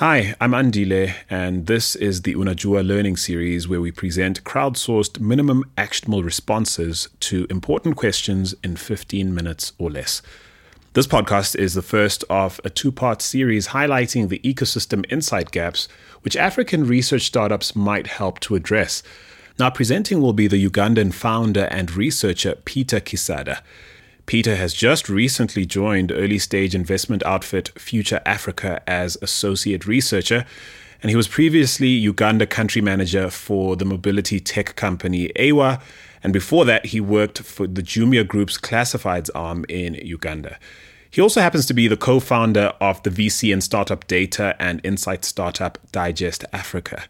Hi, I'm Andile, and this is the Unajua Learning Series where we present crowdsourced minimum actionable responses to important questions in 15 minutes or less. This podcast is the first of a two part series highlighting the ecosystem insight gaps which African research startups might help to address. Now, presenting will be the Ugandan founder and researcher Peter Kisadha. Peter has just recently joined early stage investment outfit Future Africa as associate researcher, and he was previously Uganda country manager for the mobility tech company AWA and before that, he worked for the Jumia Group's classifieds arm in Uganda. He also happens to be the co founder of the VC and startup data and insight startup Digest Africa.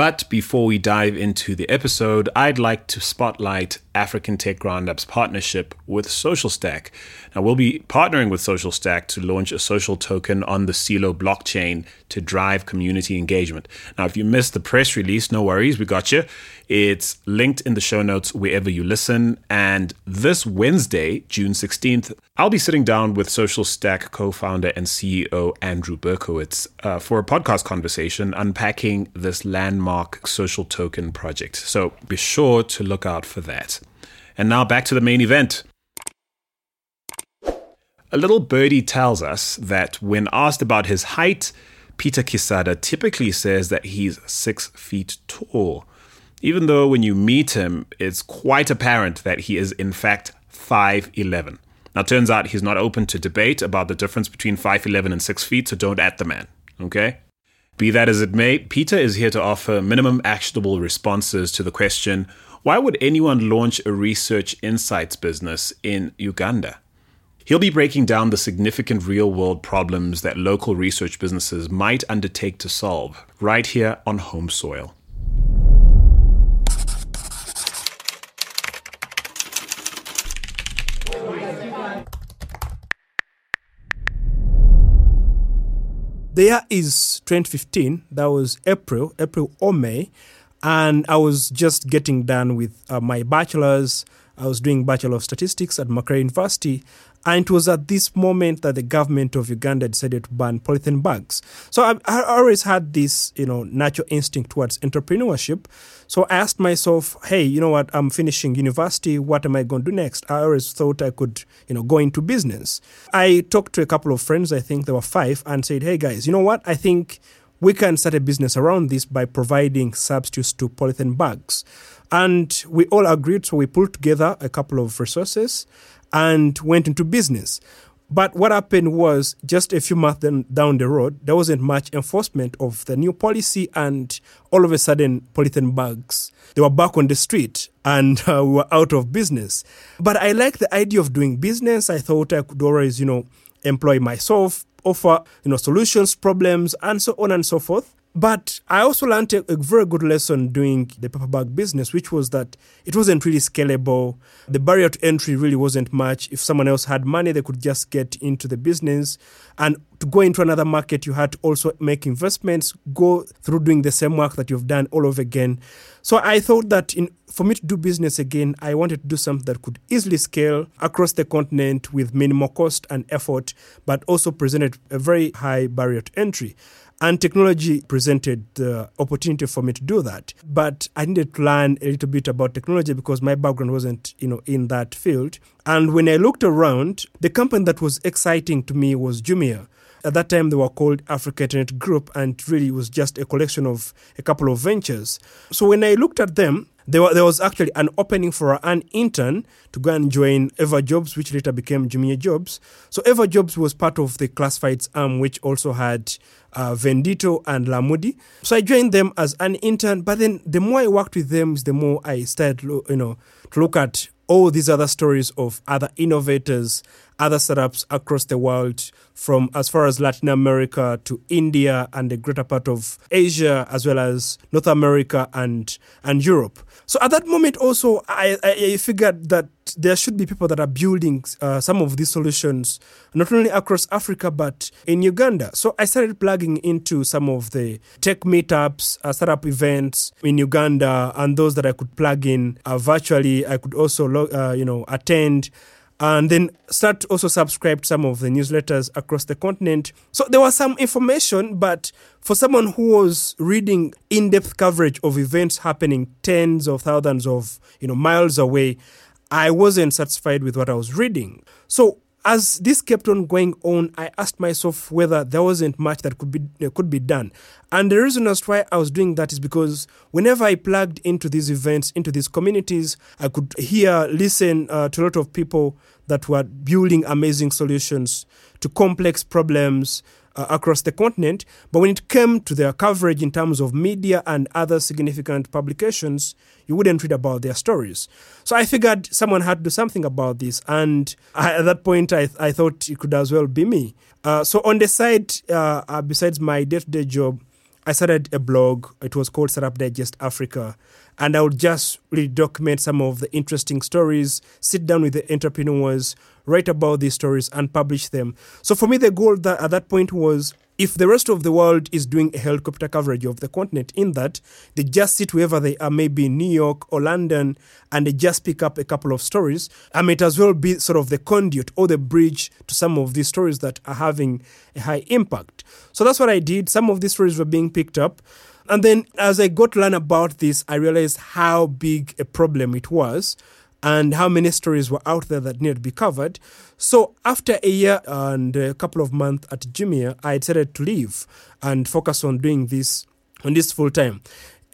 But before we dive into the episode, I'd like to spotlight African Tech Roundup's partnership with Social Stack. Now, we'll be partnering with Social Stack to launch a social token on the Celo blockchain to drive community engagement. Now, if you missed the press release, no worries, we got you. It's linked in the show notes wherever you listen. And this Wednesday, June 16th, I'll be sitting down with Social Stack co founder and CEO Andrew Berkowitz uh, for a podcast conversation unpacking this landmark social token project. So be sure to look out for that. And now back to the main event. A little birdie tells us that when asked about his height, Peter Kisadha typically says that he's six feet tall, even though when you meet him, it's quite apparent that he is in fact 5'11. Now, turns out he's not open to debate about the difference between 5'11 and 6 feet, so don't at the man, okay? Be that as it may, Peter is here to offer minimum actionable responses to the question why would anyone launch a research insights business in Uganda? He'll be breaking down the significant real world problems that local research businesses might undertake to solve right here on home soil. The year is 2015. That was April, April or May and I was just getting done with uh, my bachelor's. I was doing Bachelor of Statistics at Makerere University, and it was at this moment that the government of Uganda decided to ban polythene bags. So I, I always had this, you know, natural instinct towards entrepreneurship. So I asked myself, hey, you know what? I'm finishing university. What am I going to do next? I always thought I could, you know, go into business. I talked to a couple of friends. I think there were five, and said, hey guys, you know what? I think we can start a business around this by providing substitutes to polythene bags. And we all agreed, so we pulled together a couple of resources and went into business. But what happened was just a few months down the road, there wasn't much enforcement of the new policy, and all of a sudden, polythene bags they were back on the street, and uh, we were out of business. But I like the idea of doing business. I thought I could always, you know, employ myself, offer you know solutions, problems, and so on and so forth. But I also learned a, a, very good lesson doing the paper bag business, which was that it wasn't really scalable. The barrier to entry really wasn't much. If someone else had money, they could just get into the business. And to go into another market, you had to also make investments, go through doing the same work that you've done all over again. So I thought that in for me to do business again, I wanted to do something that could easily scale across the continent with minimal cost and effort, but also presented a very high barrier to entry. And technology presented the opportunity for me to do that. But I needed to learn a little bit about technology because my background wasn't, you know, in that field. And when I looked around, the company that was exciting to me was Jumia. At that time, they were called Africa Internet Group, and really was just a collection of a couple of ventures. So when I looked at them, there, were, there was actually an opening for an intern to go and join Eva Everjobs, which later became Jumia Jobs. So Eva Everjobs was part of the classifieds arm, which also had uh, Vendito and Lamudi. So I joined them as an intern, but then the more I worked with them, the more I started, you know, to look at all these other stories of other innovators, other startups across the world, from as far as Latin America to India and the greater part of Asia, as well as North America and and Europe. So at that moment, also, I, I, figured that there should be people that are building uh, some of these solutions, not only across Africa, but in Uganda. So I started plugging into some of the tech meetups, uh, startup events in Uganda, and those that I could plug in uh, virtually. I could also, uh, you know, attend. And then start also subscribe to some of the newsletters across the continent. So there was some information, but for someone who was reading in-depth coverage of events happening tens of thousands of you know miles away, I wasn't satisfied with what I was reading. So as this kept on going on, I asked myself whether there wasn't much that could be uh, could be done. And the reason as why I was doing that is because whenever I plugged into these events, into these communities, I could hear, listen uh, to a lot of people that were building amazing solutions to complex problems uh, across the continent. But when it came to their coverage in terms of media and other significant publications, you wouldn't read about their stories. So I figured someone had to do something about this. And I, at that point, I, I thought it could as well be me. Uh, so on the side, uh, uh besides my day to day job, I started a blog. It was called Startup Digest Africa. And I would just really document some of the interesting stories, sit down with the entrepreneurs, write about these stories, and publish them. So for me, the goal that, at that point was if the rest of the world is doing a helicopter coverage of the continent, in that they just sit wherever they are, maybe in New York or London, and they just pick up a couple of stories, I might as well be sort of the conduit or the bridge to some of these stories that are having a high impact. So that's what I did. Some of these stories were being picked up. And then as I got to learn about this, I realized how big a problem it was and how many stories were out there that needed to be covered. So after a year and a couple of months at Jumia, I decided to leave and focus on doing this on this full time.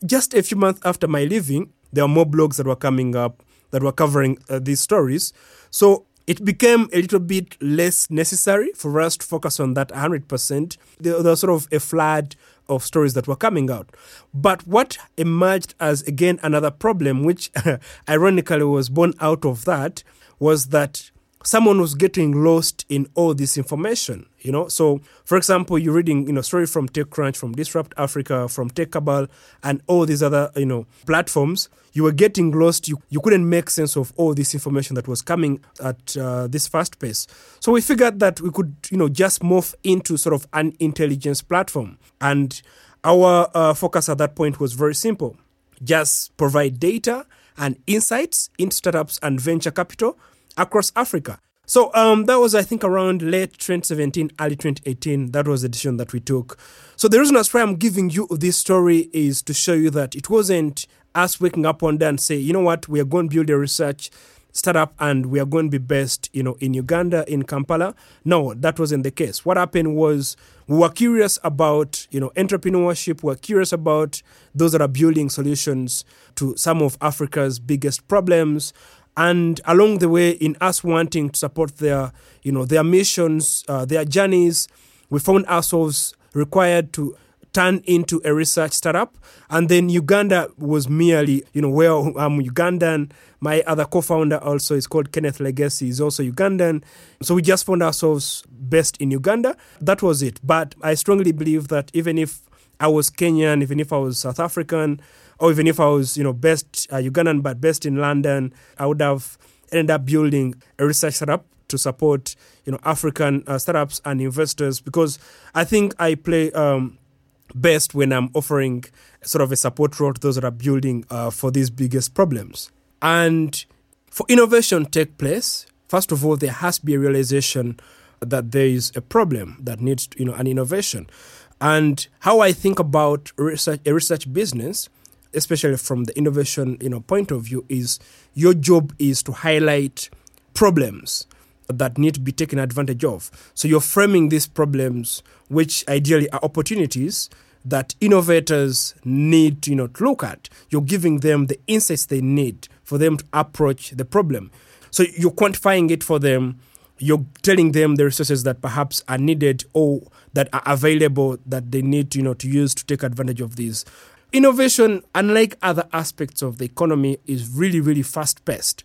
Just a few months after my leaving, there were more blogs that were coming up that were covering uh, these stories. So it became a little bit less necessary for us to focus on that 100%. There was sort of a flood of stories that were coming out. But what emerged as again another problem, which ironically was born out of that, was that someone was getting lost in all this information you know? So for example you're reading you know story from techcrunch from disrupt africa from techcabal and all these other you know platforms. You were getting lost. You, you couldn't make sense of all this information that was coming at uh, this fast pace. So we figured that we could you know just morph into sort of an intelligence platform. And our uh, focus at that point was very simple. Just provide data and insights into startups and venture capital across Africa. So um, that was, I think, around late 2017, early 2018. That was the decision that we took. So the reason that's why I'm giving you this story is to show you that it wasn't us waking up one day and say, you know what, we are going to build a research startup and we are going to be based, you know, in Uganda, in Kampala. No, that wasn't the case. What happened was we were curious about, you know, entrepreneurship. We were curious about those that are building solutions to some of Africa's biggest problems and along the way in us wanting to support their you know their missions uh, their journeys we found ourselves required to turn into a research startup. And then uganda was merely you know where i'm ugandan. My other co-founder also is called kenneth legacy is also ugandan. So we just found ourselves best in uganda. That was it. But i strongly believe that even if i was kenyan even if i was south african or even if I was, you know, best uh, Ugandan but best in London, I would have ended up building a research startup to support, you know, African uh, startups and investors because I think I play um, best when I'm offering sort of a support role to those that are building uh, for these biggest problems. And for innovation to take place, first of all, there has to be a realization that there is a problem that needs, you know, an innovation. And how I think about research, a research business especially from the innovation you know point of view is your job is to highlight problems that need to be taken advantage of. So you're framing these problems which ideally are opportunities that innovators need you know to look at. You're giving them the insights they need for them to approach the problem. So you're quantifying it for them. You're telling them the resources that perhaps are needed or that are available that they need to, you know to use to take advantage of these Innovation, unlike other aspects of the economy, is really, really fast paced.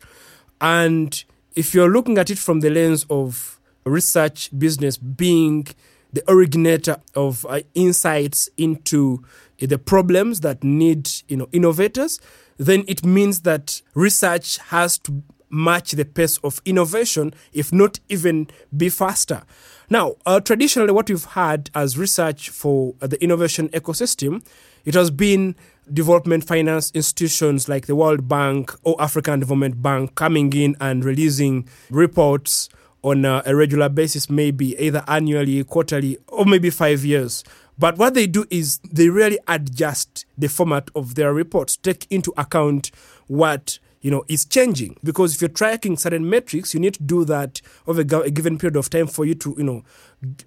And if you're looking at it from the lens of research business being the originator of uh, insights into uh, the problems that need you know innovators then it means that research has to match the pace of innovation if not even be faster now uh, traditionally what we've had as research for the innovation ecosystem it has been development finance institutions like the World Bank or African Development Bank coming in and releasing reports on a, a regular basis, maybe either annually, quarterly, or maybe five years. But what they do is they really adjust the format of their reports, take into account what you know is changing. Because if you're tracking certain metrics you need to do that over a given period of time for you to you know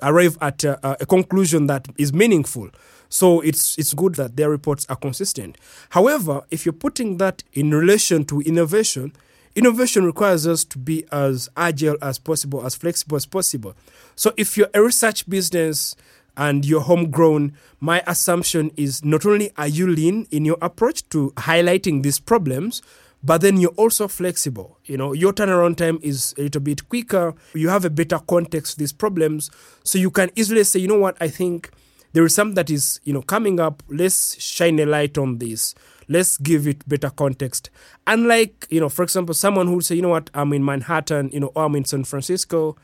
arrive at a, a conclusion that is meaningful. So it's it's good that their reports are consistent. However if you're putting that in relation to innovation innovation requires us to be as agile as possible as flexible as possible. So if you're a research business and you're homegrown, my assumption is not only are you lean in your approach to highlighting these problems, but then you're also flexible. You know, your turnaround time is a little bit quicker. You have a better context these problems. So you can easily say, you know what, I think there is something that is, you know, coming up. Let's shine a light on this. Let's give it better context. Unlike, you know, for example, someone who would say, you know what, I'm in Manhattan, you know, or I'm in San Francisco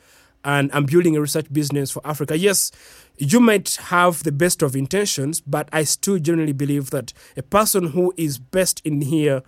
and I'm building a research business for Africa. Yes, you might have the best of intentions, but I still generally believe that a person who is best in here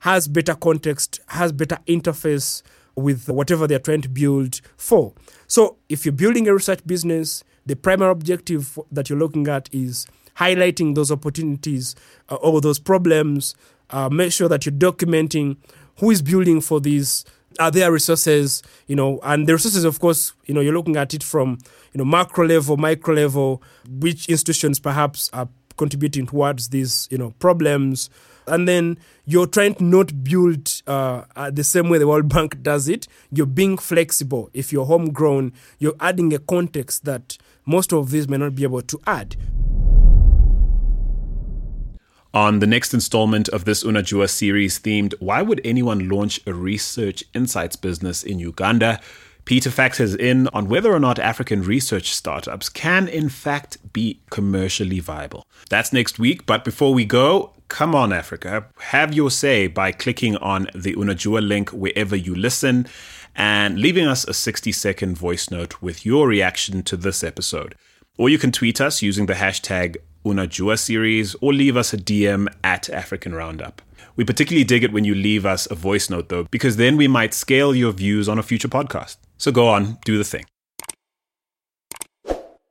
has better context, has better interface with whatever they're trying to build for. So if you're building a research business, the primary objective that you're looking at is highlighting those opportunities uh, or those problems. Uh, make sure that you're documenting who is building for these. Are there resources, you know, and the resources, of course, you know, you're looking at it from, you know, macro level, micro level, which institutions perhaps are contributing towards these, you know, problems and then you're trying to not build uh, uh, the same way the World Bank does it. You're being flexible. If you're homegrown, you're adding a context that most of these may not be able to add. On the next installment of this Unajua series themed Why Would Anyone Launch a Research Insights Business in Uganda? Peter Fax is in on whether or not African research startups can, in fact, be commercially viable. That's next week, but before we go, come on, Africa, have your say by clicking on the Unajua link wherever you listen and leaving us a 60 second voice note with your reaction to this episode. Or you can tweet us using the hashtag Unajua series or leave us a DM at African Roundup. We particularly dig it when you leave us a voice note, though, because then we might scale your views on a future podcast. So go on, do the thing.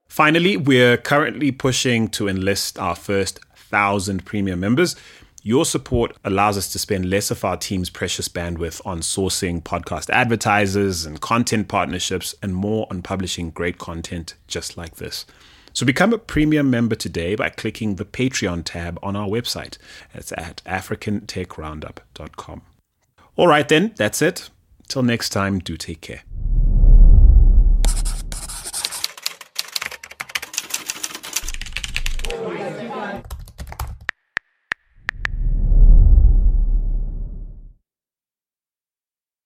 Finally, we're currently pushing to enlist our first thousand premium members. Your support allows us to spend less of our team's precious bandwidth on sourcing podcast advertisers and content partnerships and more on publishing great content just like this. So become a premium member today by clicking the Patreon tab on our website. It's at africantechroundup.com. All right, then, that's it. Till next time, do take care.